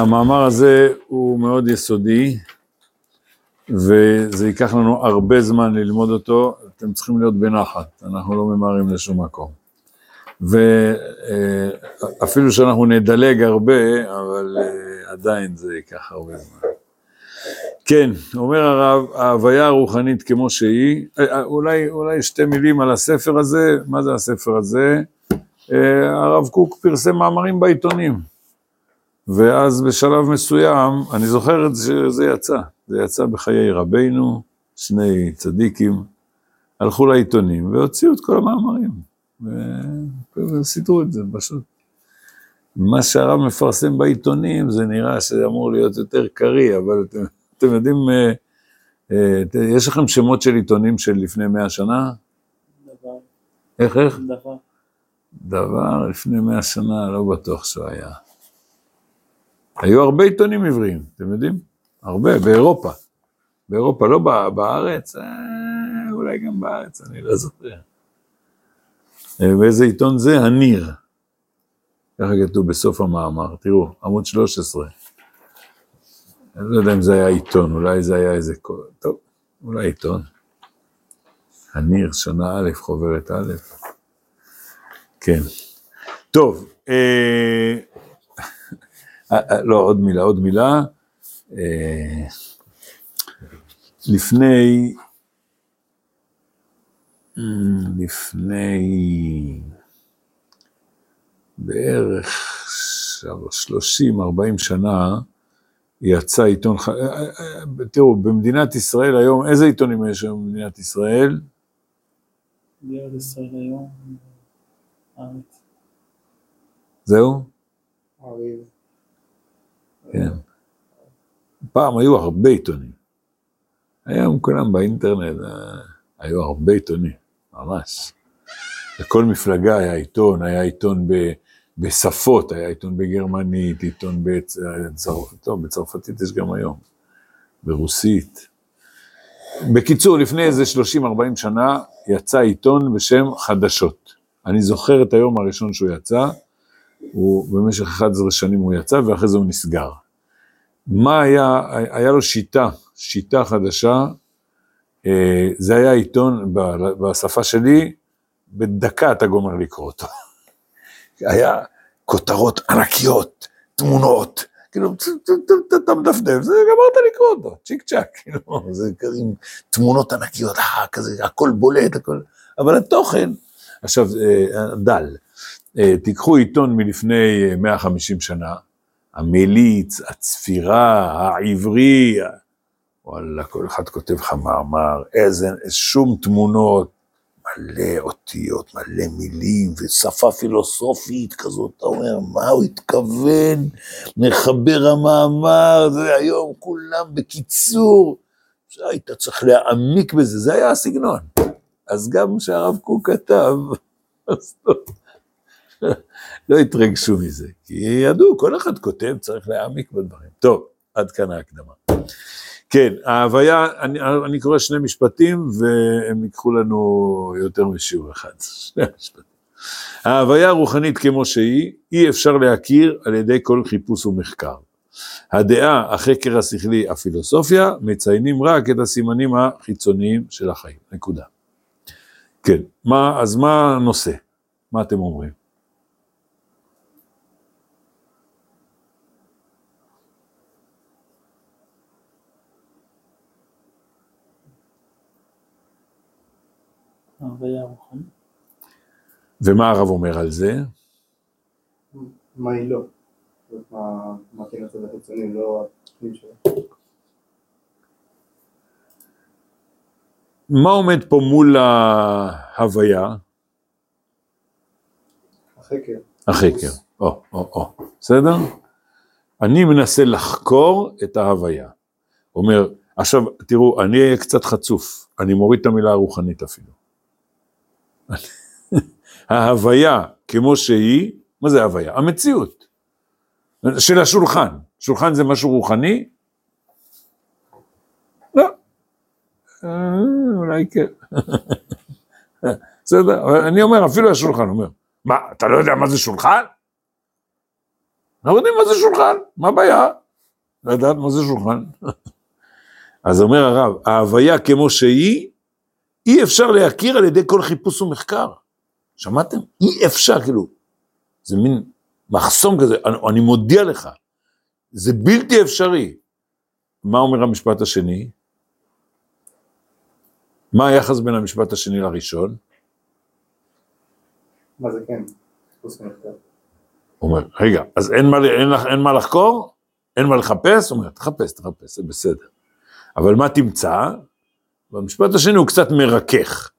המאמר הזה הוא מאוד יסודי, וזה ייקח לנו הרבה זמן ללמוד אותו, אתם צריכים להיות בנחת, אנחנו לא ממהרים לשום מקום. ואפילו שאנחנו נדלג הרבה, אבל אה, עדיין זה ייקח הרבה זמן. כן, אומר הרב, ההוויה הרוחנית כמו שהיא, אה, אה, אולי, אולי שתי מילים על הספר הזה, מה זה הספר הזה? הרב קוק פרסם מאמרים בעיתונים, ואז בשלב מסוים, אני זוכר את זה שזה יצא, זה יצא בחיי רבינו, שני צדיקים, הלכו לעיתונים והוציאו את כל המאמרים, וסידרו את זה פשוט. מה שהרב מפרסם בעיתונים זה נראה שזה אמור להיות יותר קריא, אבל אתם, אתם יודעים, אה, אה, יש לכם שמות של עיתונים של לפני מאה שנה? דבר. איך, איך? דבר. דבר לפני מאה שנה, לא בטוח שהוא היה. היו הרבה עיתונים עבריים, אתם יודעים? הרבה, באירופה. באירופה, לא בארץ, אה, אולי גם בארץ, אני לא זוכר. ואיזה עיתון זה? הניר. ככה כתוב בסוף המאמר, תראו, עמוד 13. אני לא יודע אם זה היה עיתון, אולי זה היה איזה... טוב, אולי עיתון. הניר, שנה א', חוברת א'. כן. טוב, אה, אה, לא, עוד מילה, עוד מילה. אה, לפני, לפני בערך 30-40 שנה, יצא עיתון, תראו, במדינת ישראל היום, איזה עיתונים יש היום במדינת ישראל? בארץ ישראל היום. זהו? כן. פעם היו הרבה עיתונים. היום כולם באינטרנט, אה, היו הרבה עיתונים, ממש. לכל מפלגה היה עיתון, היה עיתון ב, בשפות, היה עיתון בגרמנית, עיתון בצרפתית, טוב, בצרפתית יש גם היום, ברוסית. בקיצור, לפני איזה 30-40 שנה יצא עיתון בשם חדשות. אני זוכר את היום הראשון שהוא יצא, הוא במשך 11 שנים הוא יצא ואחרי זה הוא נסגר. מה היה, היה לו שיטה, שיטה חדשה, אה, זה היה עיתון בשפה שלי, בדקה אתה גומר לקרוא אותו. היה כותרות ענקיות, תמונות, כאילו, אתה מדפדף, זה גמרת לקרוא אותו, צ'יק צ'אק, כאילו, זה כזה עם תמונות ענקיות, אה, כזה, הכל בולט, הכל, אבל התוכן, עכשיו, אה, דל, תיקחו עיתון מלפני 150 שנה, המליץ, הצפירה, העברי, וואלה, כל אחד כותב לך מאמר, איזה, שום תמונות, מלא אותיות, מלא מילים, ושפה פילוסופית כזאת, אתה אומר, מה הוא התכוון, מחבר המאמר, זה היום כולם בקיצור, היית צריך להעמיק בזה, זה היה הסגנון. אז גם כשהרב קוק כתב, אז לא. לא התרגשו מזה, כי ידעו, כל אחד כותב, צריך להעמיק בדברים. טוב, עד כאן ההקדמה. כן, ההוויה, אני, אני קורא שני משפטים והם ייקחו לנו יותר משיעור אחד. שני משפטים. ההוויה הרוחנית כמו שהיא, אי אפשר להכיר על ידי כל חיפוש ומחקר. הדעה, החקר השכלי, הפילוסופיה, מציינים רק את הסימנים החיצוניים של החיים. נקודה. כן, מה, אז מה הנושא? מה אתם אומרים? ההוויה הרוחנית. ומה הרב אומר על זה? מה היא לא? מה כן הצד החיצוני, לא הפנים שלה. מה עומד פה מול ההוויה? החקר. החקר, או, או, או, בסדר? אני מנסה לחקור את ההוויה. אומר, עכשיו, תראו, אני אהיה קצת חצוף, אני מוריד את המילה הרוחנית אפילו. ההוויה כמו שהיא, מה זה הוויה? המציאות של השולחן. שולחן זה משהו רוחני? לא. אה, אולי כן. בסדר, אני אומר, אפילו השולחן אומר, מה, אתה לא יודע מה זה שולחן? אנחנו יודעים מה זה שולחן, מה הבעיה? לדעת מה זה שולחן. אז אומר הרב, ההוויה כמו שהיא, אי אפשר להכיר על ידי כל חיפוש ומחקר. שמעתם? אי אפשר, כאילו, זה מין מחסום כזה, אני, אני מודיע לך, זה בלתי אפשרי. מה אומר המשפט השני? מה היחס בין המשפט השני לראשון? מה זה כן? אומר, רגע, אז אין מה, אין, לך- אין מה לחקור? אין מה לחפש? אומר, תחפש, תחפש, זה בסדר. אבל מה תמצא? במשפט השני הוא קצת מרכך.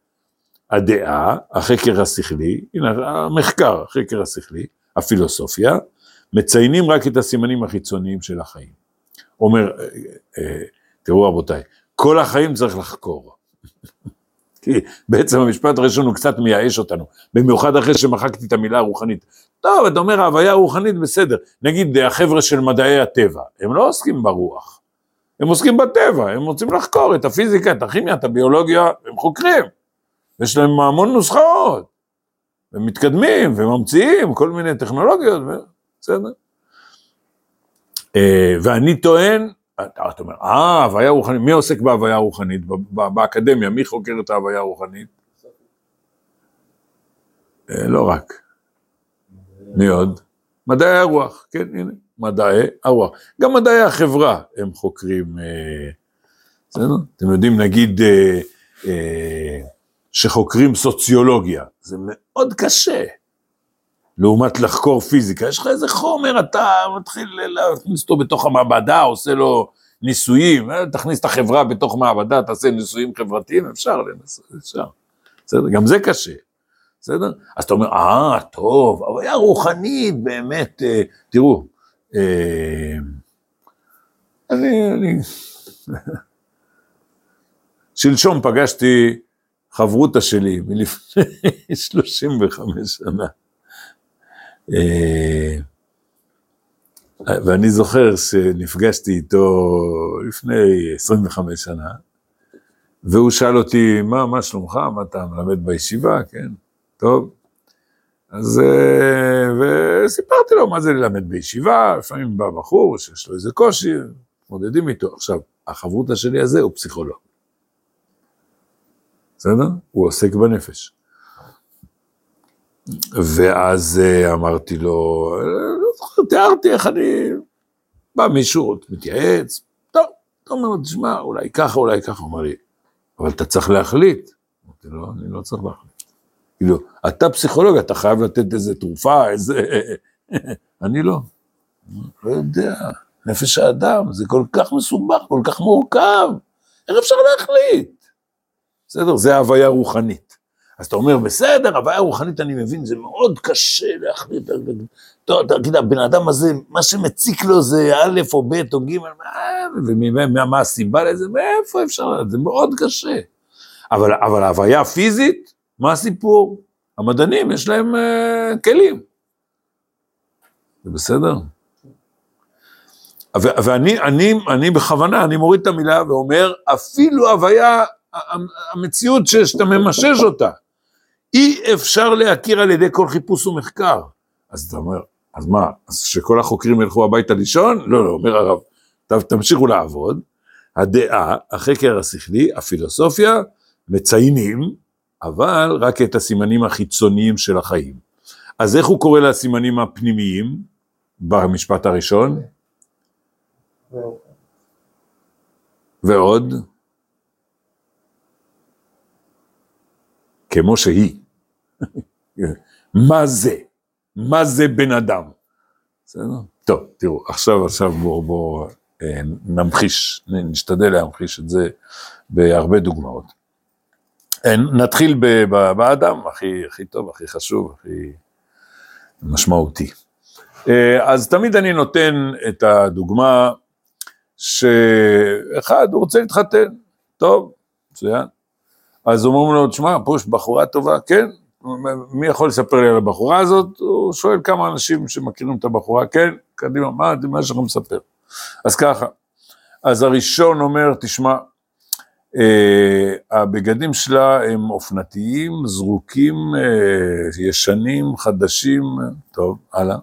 הדעה, החקר השכלי, הנה המחקר, החקר השכלי, הפילוסופיה, מציינים רק את הסימנים החיצוניים של החיים. אומר, אה, אה, תראו רבותיי, כל החיים צריך לחקור. כי בעצם המשפט הראשון הוא קצת מייאש אותנו, במיוחד אחרי שמחקתי את המילה הרוחנית. טוב, אתה אומר ההוויה הרוחנית בסדר, נגיד החבר'ה של מדעי הטבע, הם לא עוסקים ברוח, הם עוסקים בטבע, הם רוצים לחקור את הפיזיקה, את הכימיה, את הביולוגיה, הם חוקרים. יש להם המון נוסחאות, הם מתקדמים וממציאים כל מיני טכנולוגיות, בסדר. אה, ואני טוען, אתה אתה אומר, אה, הוויה רוחנית, מי עוסק בהוויה רוחנית? באקדמיה, מי חוקר את ההוויה הרוחנית? אה, לא רק. מי עוד? מדעי הרוח, כן, הנה, מדעי הרוח. גם מדעי החברה הם חוקרים, אה, בסדר? אתם יודעים, נגיד, אה, אה, שחוקרים סוציולוגיה, זה מאוד קשה. לעומת לחקור פיזיקה, יש לך איזה חומר, אתה מתחיל להכניס אותו בתוך המעבדה, עושה לו ניסויים, אה, תכניס את החברה בתוך מעבדה, תעשה ניסויים חברתיים, אפשר לנסות, אפשר. בסדר, גם זה קשה. בסדר? אז אתה אומר, אה, טוב, הוויה רוחנית, באמת, אה, תראו, אה, אני, אני, שלשום פגשתי חברותא שלי מלפני 35 שנה. אה, ואני זוכר שנפגשתי איתו לפני 25 שנה, והוא שאל אותי, מה, מה שלומך? מה אתה מלמד בישיבה? כן, טוב. אז, אה, וסיפרתי לו מה זה ללמד בישיבה, לפעמים בא בחור שיש לו איזה קושי, מתמודדים איתו. עכשיו, החברותא שלי הזה הוא פסיכולוג. בסדר? הוא עוסק בנפש. ואז אה, אמרתי לו, לא זוכר, תיארתי איך אני... בא מישהו, מתייעץ, טוב, אתה אומר לו, תשמע, אולי ככה, אולי ככה, הוא אמר לי, אבל אתה צריך להחליט. אמרתי לו, אני לא צריך להחליט. כאילו, אתה פסיכולוג, אתה חייב לתת איזה תרופה, איזה... אני לא. לא יודע, נפש האדם, זה כל כך מסובך, כל כך מורכב, איך אפשר להחליט? בסדר, זה הוויה רוחנית. אז אתה אומר, בסדר, הוויה רוחנית אני מבין, זה מאוד קשה להחליט. טוב, תגיד, הבן אדם הזה, מה שמציק לו זה א' או ב' או ג', ומה מה הסיבה לזה, מאיפה אפשר? זה מאוד קשה. אבל, אבל ההוויה הפיזית, מה הסיפור? המדענים, יש להם uh, כלים. זה בסדר? ו- ואני אני, אני בכוונה, אני מוריד את המילה ואומר, אפילו הוויה, המציאות שאתה ממשש אותה, אי אפשר להכיר על ידי כל חיפוש ומחקר. אז אתה אומר, אז מה, אז שכל החוקרים ילכו הביתה לישון? לא, לא, אומר הרב, תמשיכו לעבוד, הדעה, החקר השכלי, הפילוסופיה, מציינים, אבל רק את הסימנים החיצוניים של החיים. אז איך הוא קורא לסימנים הפנימיים במשפט הראשון? ועוד? כמו שהיא. מה זה? מה זה בן אדם? בסדר? טוב, תראו, עכשיו, עכשיו בואו בוא, אה, נמחיש, נשתדל להמחיש את זה בהרבה דוגמאות. נתחיל באדם, הכי, הכי טוב, הכי חשוב, הכי משמעותי. אה, אז תמיד אני נותן את הדוגמה שאחד רוצה להתחתן, טוב, מצוין. אז אומרים לו, תשמע, פה יש בחורה טובה, כן, מי יכול לספר לי על הבחורה הזאת? הוא שואל כמה אנשים שמכירים את הבחורה, כן, קדימה, מה, מה יש לכם לספר? אז ככה, אז הראשון אומר, תשמע, הבגדים שלה הם אופנתיים, זרוקים, אה, ישנים, חדשים, טוב, הלאה.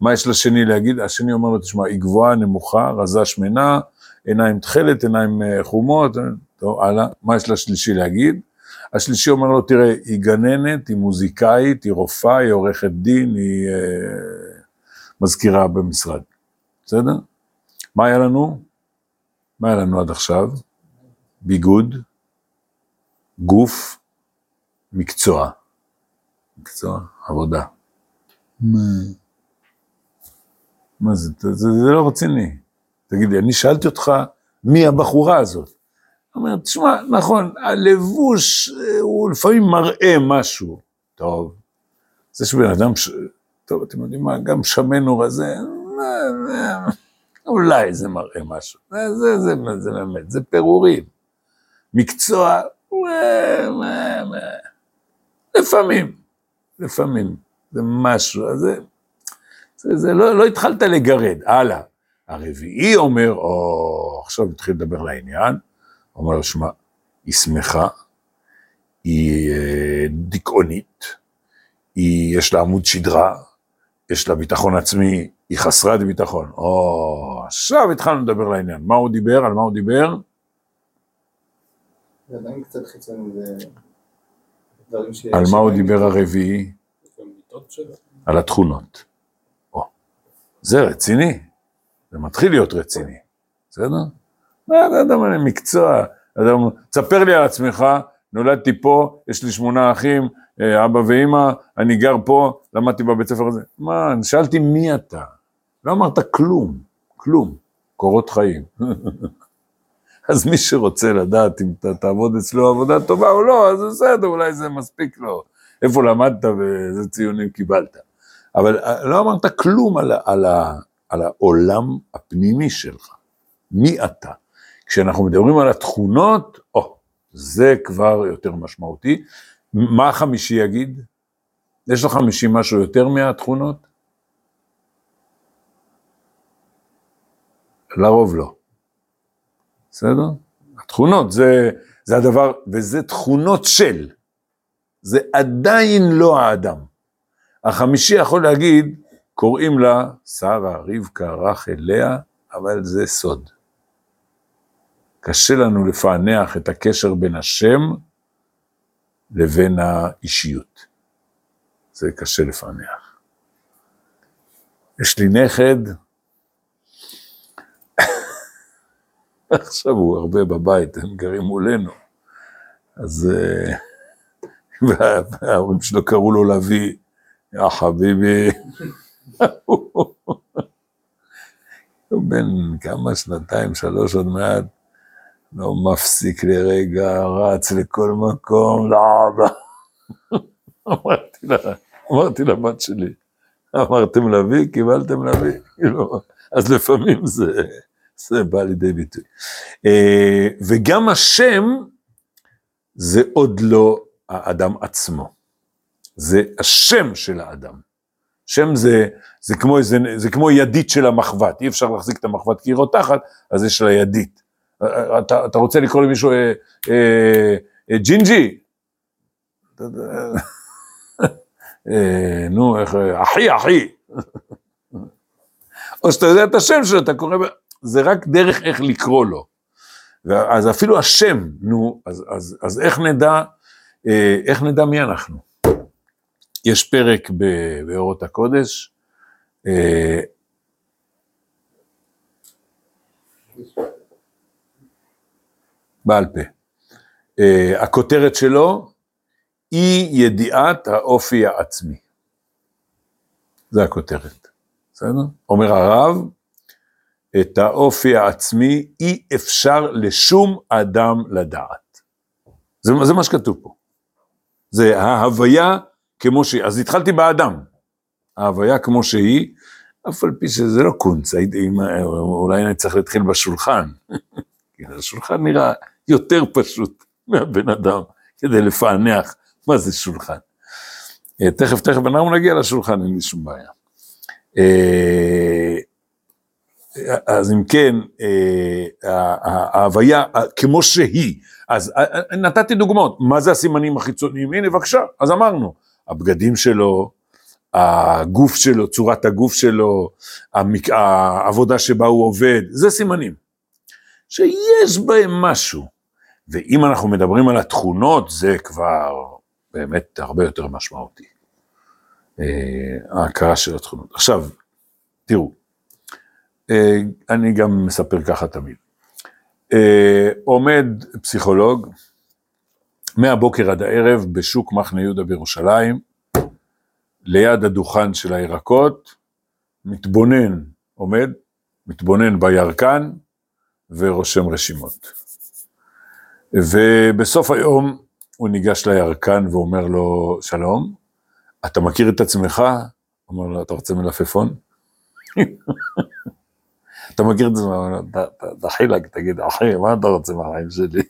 מה יש לשני להגיד? השני אומר לו, תשמע, היא גבוהה, נמוכה, רזה, שמנה, עיניים תכלת, עיניים אה, חומות, אה, טוב, הלאה. מה יש לשלישי להגיד? השלישי אומר לו, תראה, היא גננת, היא מוזיקאית, היא רופאה, היא עורכת דין, היא אה, מזכירה במשרד. בסדר? מה היה לנו? מה היה לנו עד עכשיו? ביגוד, גוף, מקצוע. מקצוע, עבודה. מה? מה זה, זה, זה, זה לא רציני. תגיד לי, אני שאלתי אותך, מי הבחורה הזאת? הוא אומר, תשמע, נכון, הלבוש אה, הוא לפעמים מראה משהו. טוב, זה שבן אדם, ש... טוב, אתם יודעים מה, גם שמן או רזה, אה, אה, אולי זה מראה משהו. זה, זה, זה, זה באמת, זה פירורים. מקצוע, לפעמים, לפעמים, זה משהו, אז זה, זה, זה לא, לא התחלת לגרד, הלאה. הרביעי אומר, או, עכשיו התחיל לדבר לעניין, אומר, שמע, היא שמחה, היא אה, דיכאונית, היא, יש לה עמוד שדרה, יש לה ביטחון עצמי, היא חסרת ביטחון. או, עכשיו התחלנו לדבר לעניין. מה הוא דיבר? על מה הוא דיבר? זה עדיין קצת חיצוני, זה דברים ש... על מה הוא דיבר. הרביעי? על התכונות. זה רציני, זה מתחיל להיות רציני, בסדר? לא, זה אדם אין מקצוע, אדם, תספר לי על עצמך, נולדתי פה, יש לי שמונה אחים, אה, אבא ואימא, אני גר פה, למדתי בבית ספר הזה. מה, אני שאלתי מי אתה? לא אמרת כלום, כלום, קורות חיים. אז מי שרוצה לדעת אם אתה תעבוד אצלו עבודה טובה או לא, אז בסדר, אולי זה מספיק לו. איפה למדת ואיזה ציונים קיבלת. אבל אה, לא אמרת כלום על, על, על העולם הפנימי שלך. מי אתה? כשאנחנו מדברים על התכונות, או, זה כבר יותר משמעותי. מה החמישי יגיד? יש לחמישי משהו יותר מהתכונות? לרוב לא. בסדר? התכונות זה, זה הדבר, וזה תכונות של. זה עדיין לא האדם. החמישי יכול להגיד, קוראים לה שרה, רבקה, רחל, לאה, אבל זה סוד. קשה לנו לפענח את הקשר בין השם לבין האישיות. זה קשה לפענח. יש לי נכד, עכשיו הוא הרבה בבית, הם גרים מולנו, אז אה, וה- וההורים שלו קראו לו לביא, יא חביבי, הוא בן כמה, שנתיים, שלוש עוד מעט, לא מפסיק לרגע, רץ לכל מקום, לאבא. אמרתי לה, אמרתי לבת שלי, אמרתם לביא, קיבלתם לביא, כאילו, אז לפעמים זה, זה בא לידי ביטוי. אה, וגם השם זה עוד לא האדם עצמו, זה השם של האדם. שם זה, זה, כמו איזה, זה כמו ידית של המחבת, אי אפשר להחזיק את המחבת כי היא רותחת, אז יש לה ידית. אה, אתה, אתה רוצה לקרוא למישהו אה, אה, אה, ג'ינג'י? אה, נו, איך, אה, אחי, אחי. או שאתה יודע את השם שלו, אתה קורא, זה רק דרך איך לקרוא לו. אז אפילו השם, נו, אז, אז, אז איך נדע, אה, איך נדע מי אנחנו? יש פרק באורות הקודש, אה, בעל פה. אה, הכותרת שלו, אי ידיעת האופי העצמי. זה הכותרת, בסדר? אומר הרב, את האופי העצמי אי אפשר לשום אדם לדעת. זה, זה מה שכתוב פה. זה ההוויה כמו שהיא. אז התחלתי באדם. ההוויה כמו שהיא, אף על פי שזה לא קונץ, אולי אני צריך להתחיל בשולחן. כי השולחן נראה יותר פשוט מהבן אדם, כדי לפענח מה זה שולחן. אה, תכף, תכף אנחנו נגיע לשולחן, אין לי שום בעיה. אז אם כן, אה, ההוויה כמו שהיא, אז אה, אה, נתתי דוגמאות, מה זה הסימנים החיצוניים? הנה בבקשה, אז אמרנו, הבגדים שלו, הגוף שלו, צורת הגוף שלו, המק... העבודה שבה הוא עובד, זה סימנים. שיש בהם משהו. ואם אנחנו מדברים על התכונות, זה כבר באמת הרבה יותר משמעותי. ההכרה של התכונות. עכשיו, תראו, אני גם מספר ככה תמיד. אה, עומד פסיכולוג מהבוקר עד הערב בשוק מחנה יהודה בירושלים, ליד הדוכן של הירקות, מתבונן, עומד, מתבונן בירקן ורושם רשימות. ובסוף היום הוא ניגש לירקן ואומר לו, שלום, אתה מכיר את עצמך? אומר לו, אתה רוצה מלפפון? אתה מכיר את זה, דחילק, תגיד, אחי, מה אתה רוצה מהחיים שלי?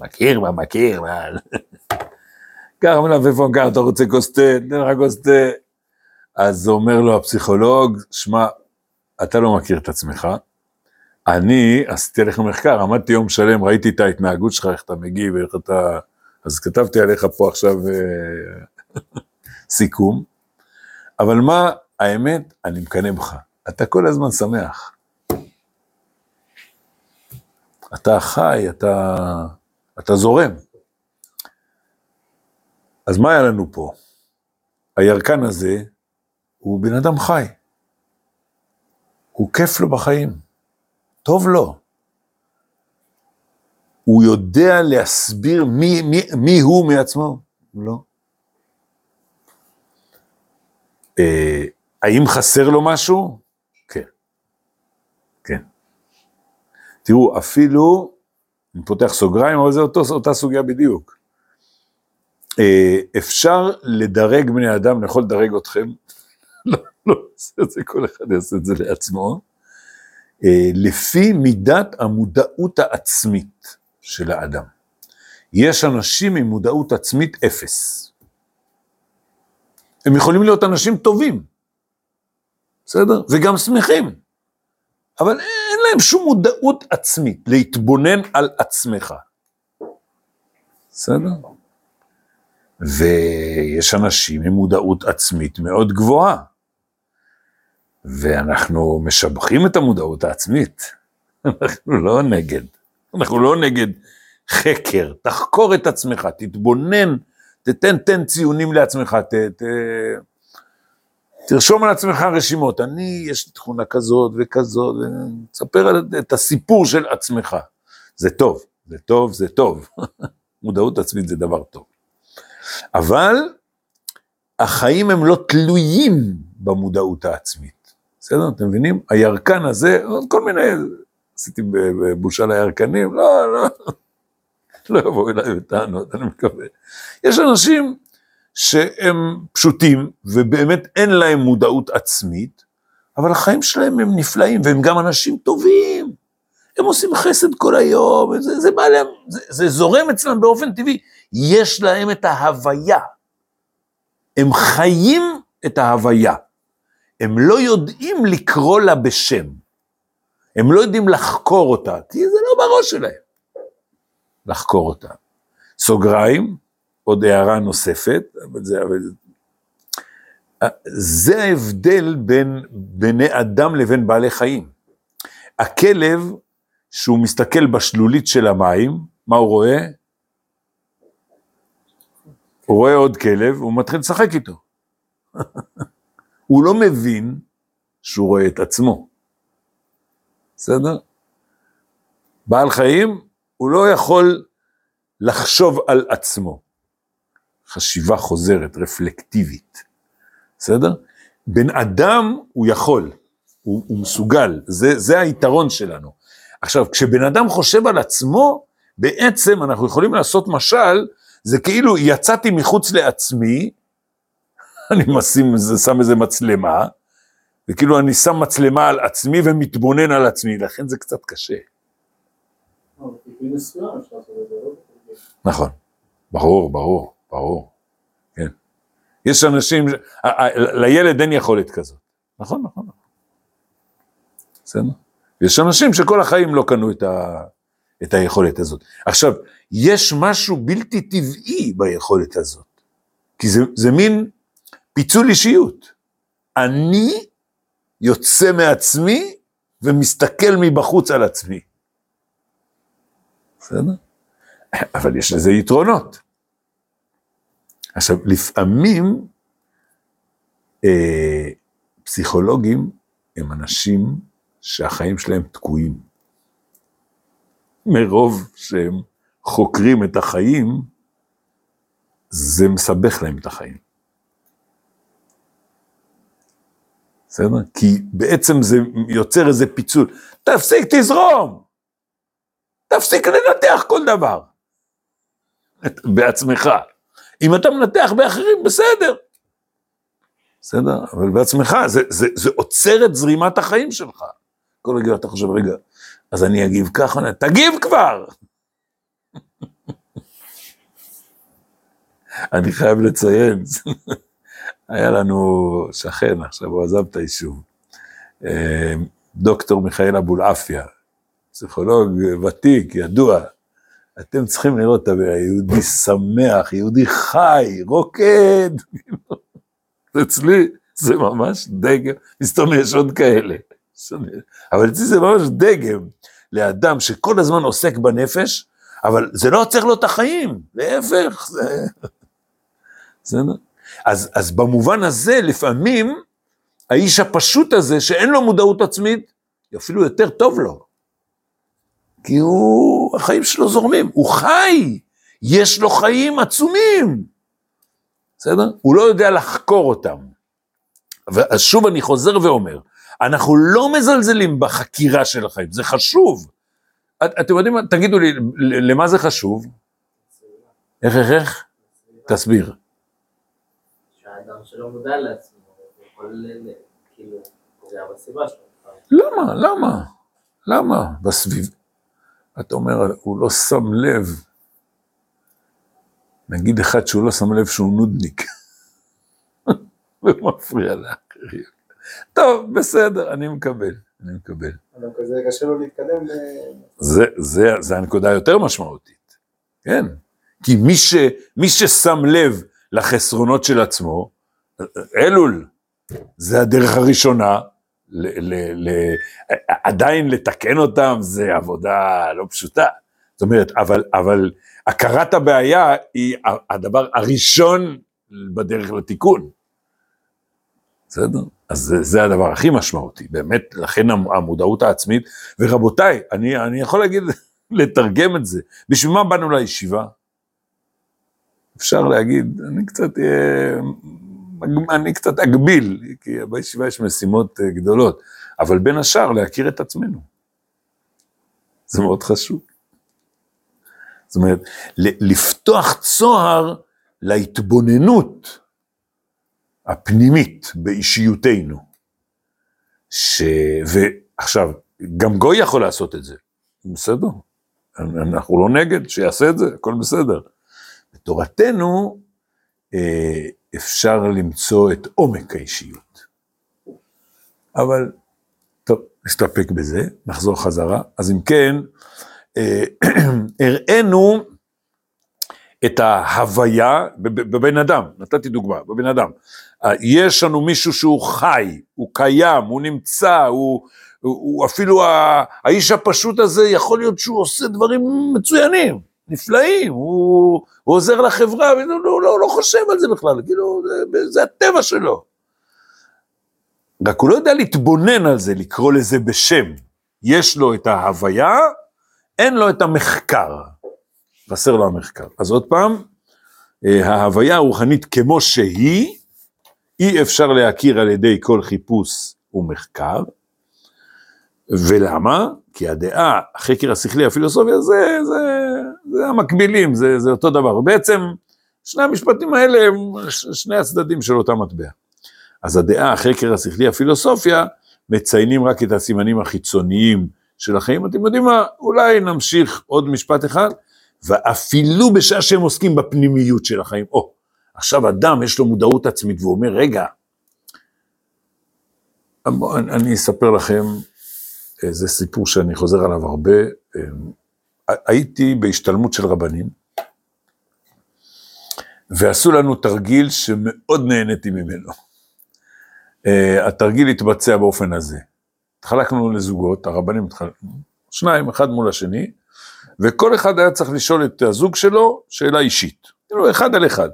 מכיר, מה מכיר, מה... קח מלפפון, קח, אתה רוצה כוס תה, תן לך כוס תה. אז אומר לו הפסיכולוג, שמע, אתה לא מכיר את עצמך, אני עשיתי עליך מחקר, עמדתי יום שלם, ראיתי את ההתנהגות שלך, איך אתה מגיב, איך אתה... אז כתבתי עליך פה עכשיו אה, סיכום, אבל מה האמת, אני מקנא בך, אתה כל הזמן שמח. אתה חי, אתה, אתה זורם. אז מה היה לנו פה? הירקן הזה הוא בן אדם חי. הוא כיף לו בחיים, טוב לו. הוא יודע להסביר מי, מי, מי הוא מעצמו? לא. אה, האם חסר לו משהו? כן. כן. תראו, אפילו, אני פותח סוגריים, אבל אותו, אותה סוגיה בדיוק. אה, אפשר לדרג בני אדם, אני יכול לדרג אתכם, לא, לא עושה את זה, כל אחד יעשה את זה לעצמו, אה, לפי מידת המודעות העצמית של האדם. יש אנשים עם מודעות עצמית אפס. הם יכולים להיות אנשים טובים, בסדר? וגם שמחים, אבל אין להם שום מודעות עצמית להתבונן על עצמך. בסדר? ויש אנשים עם מודעות עצמית מאוד גבוהה, ואנחנו משבחים את המודעות העצמית, אנחנו לא נגד, אנחנו לא נגד חקר, תחקור את עצמך, תתבונן, תתן תן ציונים לעצמך, ת, ת, תרשום על עצמך רשימות, אני, יש לי תכונה כזאת וכזאת, תספר את הסיפור של עצמך. זה טוב, זה טוב, זה טוב. מודעות עצמית זה דבר טוב. אבל החיים הם לא תלויים במודעות העצמית. בסדר? אתם מבינים? הירקן הזה, כל מיני, עשיתי בושה לירקנים, לא, לא, לא יבואו אליי בטענות, אני מקווה. יש אנשים שהם פשוטים, ובאמת אין להם מודעות עצמית, אבל החיים שלהם הם נפלאים, והם גם אנשים טובים. הם עושים חסד כל היום, זה, זה, בא להם, זה, זה זורם אצלם באופן טבעי. יש להם את ההוויה. הם חיים את ההוויה. הם לא יודעים לקרוא לה בשם. הם לא יודעים לחקור אותה, כי זה לא בראש שלהם. לחקור אותה. סוגריים, עוד הערה נוספת, אבל זה, אבל... זה ההבדל בין בני אדם לבין בעלי חיים. הכלב, שהוא מסתכל בשלולית של המים, מה הוא רואה? הוא רואה עוד כלב, הוא מתחיל לשחק איתו. הוא לא מבין שהוא רואה את עצמו. בסדר? בעל חיים, הוא לא יכול לחשוב על עצמו. חשיבה חוזרת, רפלקטיבית, בסדר? בן אדם הוא יכול, הוא, הוא מסוגל, זה, זה היתרון שלנו. עכשיו, כשבן אדם חושב על עצמו, בעצם אנחנו יכולים לעשות משל, זה כאילו יצאתי מחוץ לעצמי, אני משים, שם איזה מצלמה, וכאילו אני שם מצלמה על עצמי ומתבונן על עצמי, לכן זה קצת קשה. נכון, ברור, ברור. ברור, כן. יש אנשים, לילד אין יכולת כזאת. נכון, נכון, נכון. בסדר? יש אנשים שכל החיים לא קנו את, ה, את היכולת הזאת. עכשיו, יש משהו בלתי טבעי ביכולת הזאת. כי זה, זה מין פיצול אישיות. אני יוצא מעצמי ומסתכל מבחוץ על עצמי. בסדר? אבל יש לזה יתרונות. עכשיו, לפעמים אה, פסיכולוגים הם אנשים שהחיים שלהם תקועים. מרוב שהם חוקרים את החיים, זה מסבך להם את החיים. בסדר? כי בעצם זה יוצר איזה פיצול. תפסיק, תזרום! תפסיק לנתח כל דבר. בעצמך. אם אתה מנתח באחרים, בסדר. בסדר? אבל בעצמך, זה, זה, זה עוצר את זרימת החיים שלך. כל רגע אתה חושב, רגע, אז אני אגיב ככה, תגיב כבר! אני חייב לציין, היה לנו שכן, עכשיו הוא עזב את היישוב, אה, דוקטור מיכאל אבולעפיה, פסיכולוג ותיק, ידוע. אתם צריכים לראות את היהודי שמח, יהודי חי, רוקד. אצלי זה ממש דגם, מסתום יש עוד כאלה. אבל אצלי זה ממש דגם לאדם שכל הזמן עוסק בנפש, אבל זה לא עוצר לו את החיים, להפך, זה... בסדר? אז, אז במובן הזה, לפעמים, האיש הפשוט הזה, שאין לו מודעות עצמית, אפילו יותר טוב לו. כי הוא, החיים שלו זורמים, הוא חי, יש לו חיים עצומים. בסדר? הוא לא יודע לחקור אותם. אז שוב אני חוזר ואומר, אנחנו לא מזלזלים בחקירה של החיים, זה חשוב. את, אתם יודעים מה, תגידו לי, למה זה חשוב? איך, איך, איך? תסביר. שהאדם שלא מודע לעצמו, הוא יכול, כאילו, פוגע בסביבה שלו. למה? למה? למה? בסביב... אתה אומר, הוא לא שם לב. נגיד אחד שהוא לא שם לב שהוא נודניק. ומפריע לאחרים. טוב, בסדר, אני מקבל, אני מקבל. כזה קשה לו להתקדם. זה, זה, זה הנקודה היותר משמעותית, כן? כי מי, ש, מי ששם לב לחסרונות של עצמו, אלול, זה הדרך הראשונה, ל, ל, ל, עדיין לתקן אותם זה עבודה לא פשוטה. זאת אומרת, אבל, אבל הכרת הבעיה היא הדבר הראשון בדרך לתיקון. בסדר? אז זה, זה הדבר הכי משמעותי, באמת, לכן המודעות העצמית, ורבותיי, אני, אני יכול להגיד, לתרגם את זה, בשביל מה באנו לישיבה? אפשר להגיד, אני קצת אהיה, אני קצת אגביל, כי בישיבה יש משימות אה, גדולות, אבל בין השאר להכיר את עצמנו. זה מאוד חשוב. זאת אומרת, לפתוח צוהר להתבוננות הפנימית באישיותנו. ש... ועכשיו, גם גוי יכול לעשות את זה, בסדר, אנחנו לא נגד, שיעשה את זה, הכל בסדר. בתורתנו אה, אפשר למצוא את עומק האישיות. אבל, טוב, נסתפק בזה, נחזור חזרה. אז אם כן, אה, הראינו את ההוויה בבן אדם, נתתי דוגמה, בבן אדם. יש לנו מישהו שהוא חי, הוא קיים, הוא נמצא, הוא, הוא אפילו האיש הפשוט הזה, יכול להיות שהוא עושה דברים מצוינים, נפלאים, הוא, הוא עוזר לחברה, והוא לא, לא, לא חושב על זה בכלל, כאילו, זה, זה הטבע שלו. רק הוא לא יודע להתבונן על זה, לקרוא לזה בשם. יש לו את ההוויה, אין לו את המחקר. חסר לו המחקר. אז עוד פעם, אה, ההוויה הרוחנית כמו שהיא, אי אפשר להכיר על ידי כל חיפוש ומחקר. ולמה? כי הדעה, החקר השכלי, הפילוסופיה, זה, זה, זה המקבילים, זה, זה אותו דבר. בעצם, שני המשפטים האלה הם שני הצדדים של אותה מטבע. אז הדעה, החקר השכלי, הפילוסופיה, מציינים רק את הסימנים החיצוניים של החיים. אתם יודעים מה? אולי נמשיך עוד משפט אחד. ואפילו בשעה שהם עוסקים בפנימיות של החיים. או, עכשיו אדם יש לו מודעות עצמית והוא אומר, רגע, אני אספר לכם איזה סיפור שאני חוזר עליו הרבה. הייתי בהשתלמות של רבנים, ועשו לנו תרגיל שמאוד נהניתי ממנו. Uh, התרגיל התבצע באופן הזה. התחלקנו לזוגות, הרבנים התחלקנו, שניים, אחד מול השני, וכל אחד היה צריך לשאול את הזוג שלו שאלה אישית. כאילו, אחד על אחד.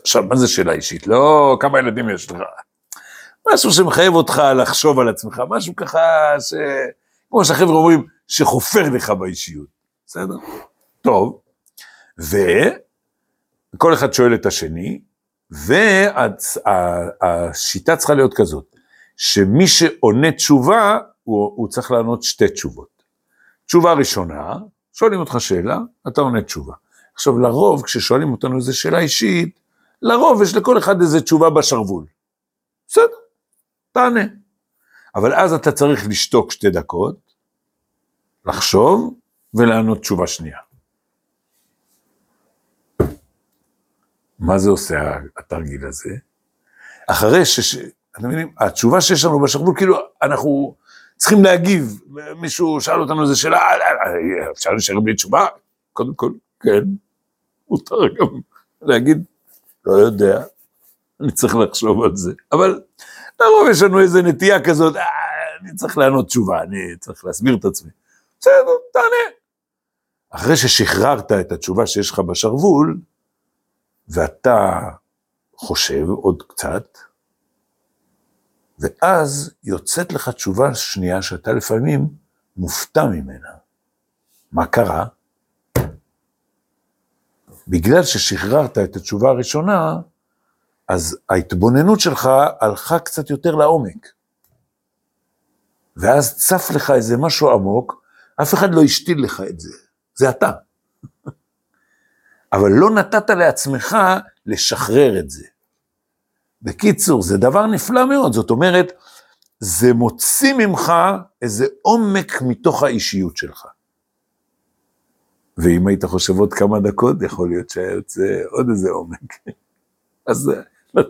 עכשיו, מה זה שאלה אישית? לא, כמה ילדים יש לך? משהו שמחייב אותך לחשוב על עצמך, משהו ככה ש... כמו שהחבר'ה אומרים, שחופר לך באישיות, בסדר? טוב, וכל אחד שואל את השני, והשיטה צריכה להיות כזאת, שמי שעונה תשובה, הוא, הוא צריך לענות שתי תשובות. תשובה ראשונה, שואלים אותך שאלה, אתה עונה תשובה. עכשיו, לרוב, כששואלים אותנו איזו שאלה אישית, לרוב יש לכל אחד איזו תשובה בשרוול. בסדר, תענה. אבל אז אתה צריך לשתוק שתי דקות, לחשוב ולענות תשובה שנייה. מה זה עושה התרגיל הזה? אחרי ש... אתם מבינים, התשובה שיש לנו בשרוול, כאילו, אנחנו צריכים להגיב. מישהו שאל אותנו איזה שאלה, "אה, אה, אפשר להישאר בלי תשובה? קודם כל, כן, מותר גם להגיד, לא יודע, אני צריך לחשוב על זה. אבל לרוב יש לנו איזה נטייה כזאת, "אה, אני צריך לענות תשובה, אני צריך להסביר את עצמי. בסדר, תענה. אחרי ששחררת את התשובה שיש לך בשרוול, ואתה חושב עוד קצת, ואז יוצאת לך תשובה שנייה שאתה לפעמים מופתע ממנה. מה קרה? בגלל ששחררת את התשובה הראשונה, אז ההתבוננות שלך הלכה קצת יותר לעומק. ואז צף לך איזה משהו עמוק, אף אחד לא השתיל לך את זה, זה אתה. אבל לא נתת לעצמך לשחרר את זה. בקיצור, זה דבר נפלא מאוד, זאת אומרת, זה מוציא ממך איזה עומק מתוך האישיות שלך. ואם היית חושב עוד כמה דקות, יכול להיות שהיה יוצא עוד איזה עומק. אז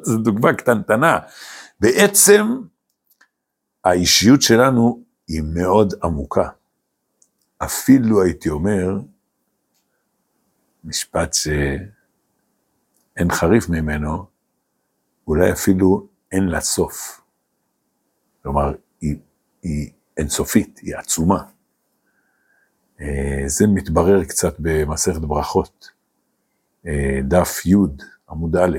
זו דוגמה קטנטנה. בעצם, האישיות שלנו היא מאוד עמוקה. אפילו הייתי אומר, משפט שאין חריף ממנו, אולי אפילו אין לה סוף. כלומר, היא, היא אינסופית, היא עצומה. אה, זה מתברר קצת במסכת ברכות, אה, דף י', עמוד א'.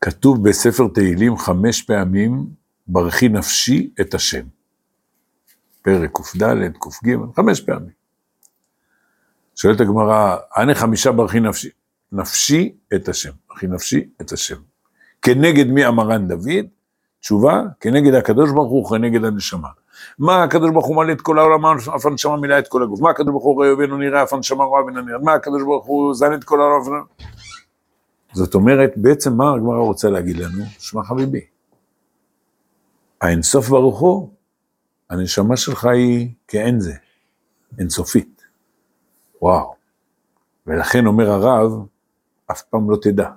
כתוב בספר תהילים חמש פעמים, ברכי נפשי את השם. פרק קד, קג, חמש פעמים. שואלת הגמרא, ענה חמישה ברכי נפשי, נפשי את השם, ברכי נפשי את השם. כנגד מי אמרן דוד? תשובה, כנגד הקדוש ברוך הוא, כנגד הנשמה. מה הקדוש ברוך הוא מלא את כל העולם, אף הנשמה מילאה את כל הגוף. מה הקדוש ברוך הוא רואה ואינו נראה, אף הנשמה רואה ואינו נראה. מה הקדוש ברוך הוא זן את כל העולם. זאת אומרת, בעצם מה הגמרא רוצה להגיד לנו? שמע חביבי, האינסוף ברוך הוא, הנשמה שלך היא כאין זה, אינסופית. וואו. ולכן אומר הרב, אף פעם לא תדע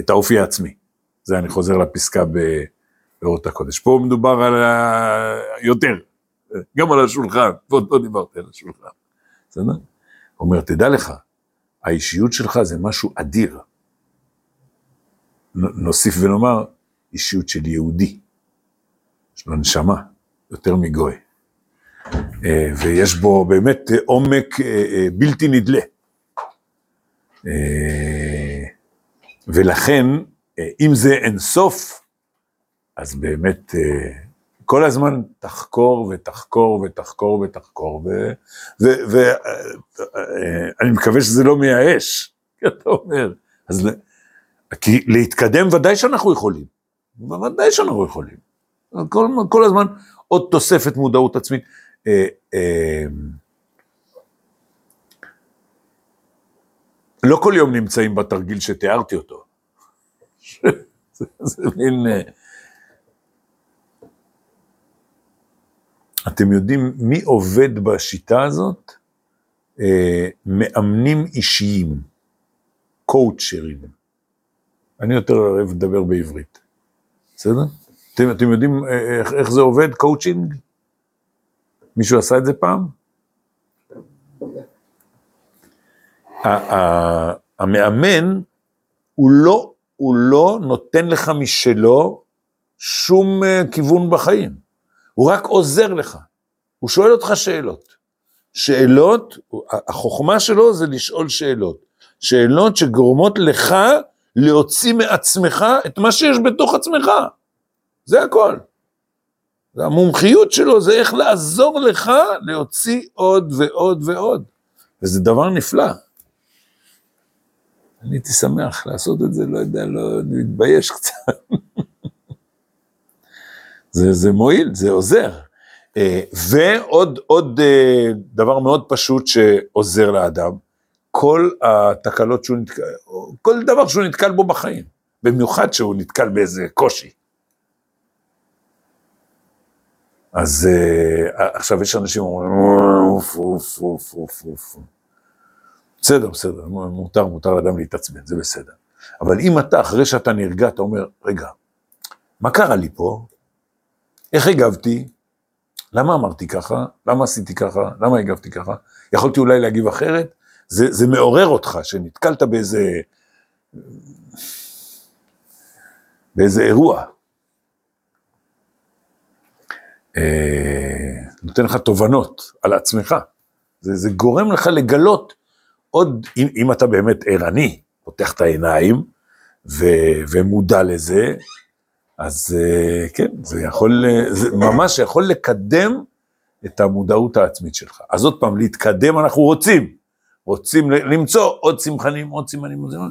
את האופי העצמי. זה אני חוזר לפסקה באורות הקודש. פה מדובר על ה... יותר, גם על השולחן, ועוד לא דיברתי על השולחן. בסדר? אומר, תדע לך, האישיות שלך זה משהו אדיר. נוסיף ונאמר, אישיות של יהודי. יש לו נשמה, יותר מגוי. אה, ויש בו באמת אה, עומק אה, בלתי נדלה. ולכן, אם זה אינסוף, אז באמת כל הזמן תחקור ותחקור ותחקור ותחקור, ואני מקווה שזה לא מייאש, כי אתה אומר. אז כי להתקדם ודאי שאנחנו יכולים, ודאי שאנחנו יכולים. כל, כל הזמן עוד תוספת מודעות עצמית. אה, אה, לא כל יום נמצאים בתרגיל שתיארתי אותו. זה, מין... אה, אתם יודעים מי עובד בשיטה הזאת? מאמנים אישיים, קואוצ'רים. אני יותר אוהב לדבר בעברית, בסדר? אתם, אתם יודעים אה, איך, איך זה עובד, קואוצ'ינג? מישהו עשה את זה פעם? המאמן, הוא לא, הוא לא נותן לך משלו שום אה, כיוון בחיים. הוא רק עוזר לך. הוא שואל אותך שאלות. שאלות, החוכמה שלו זה לשאול שאלות. שאלות שגורמות לך להוציא מעצמך את מה שיש בתוך עצמך. זה הכל. זה המומחיות שלו זה איך לעזור לך להוציא עוד ועוד ועוד. וזה דבר נפלא. אני הייתי שמח לעשות את זה, לא יודע, לא, אני מתבייש קצת. זה, זה מועיל, זה עוזר. אה, ועוד עוד אה, דבר מאוד פשוט שעוזר לאדם, כל התקלות שהוא נתקל, כל דבר שהוא נתקל בו בחיים, במיוחד שהוא נתקל באיזה קושי. אז uh, עכשיו יש אנשים אומרים, אוף, אוף, אוף, אוף, אוף. בסדר, בסדר, מותר, מותר לאדם להתעצבן, זה בסדר. אבל אם אתה, אחרי שאתה נרגע, אתה אומר, רגע, מה קרה לי פה? איך הגבתי? למה אמרתי ככה? למה עשיתי ככה? למה הגבתי ככה? יכולתי אולי להגיב אחרת? זה, זה מעורר אותך, שנתקלת באיזה... באיזה אירוע. אה, נותן לך תובנות על עצמך. זה, זה גורם לך לגלות עוד, אם, אם אתה באמת ערני, פותח את העיניים ו, ומודע לזה, אז אה, כן, זה יכול, זה ממש יכול לקדם את המודעות העצמית שלך. אז עוד פעם, להתקדם אנחנו רוצים, רוצים למצוא עוד צמחנים, עוד סימנים, עוד סימנים.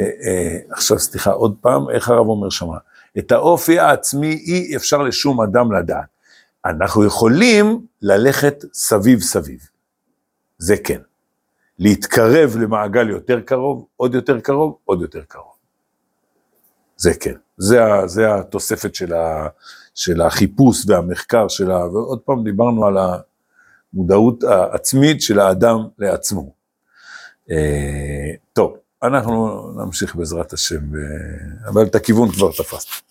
אה, אה, עכשיו סליחה, עוד פעם, איך הרב אומר שמה? את האופי העצמי אי אפשר לשום אדם לדעת. אנחנו יכולים ללכת סביב סביב, זה כן. להתקרב למעגל יותר קרוב, עוד יותר קרוב, עוד יותר קרוב. זה כן, זה, זה התוספת של, ה, של החיפוש והמחקר שלה, ועוד פעם דיברנו על המודעות העצמית של האדם לעצמו. אה, טוב, אנחנו נמשיך בעזרת השם, אבל את הכיוון כבר תפסנו.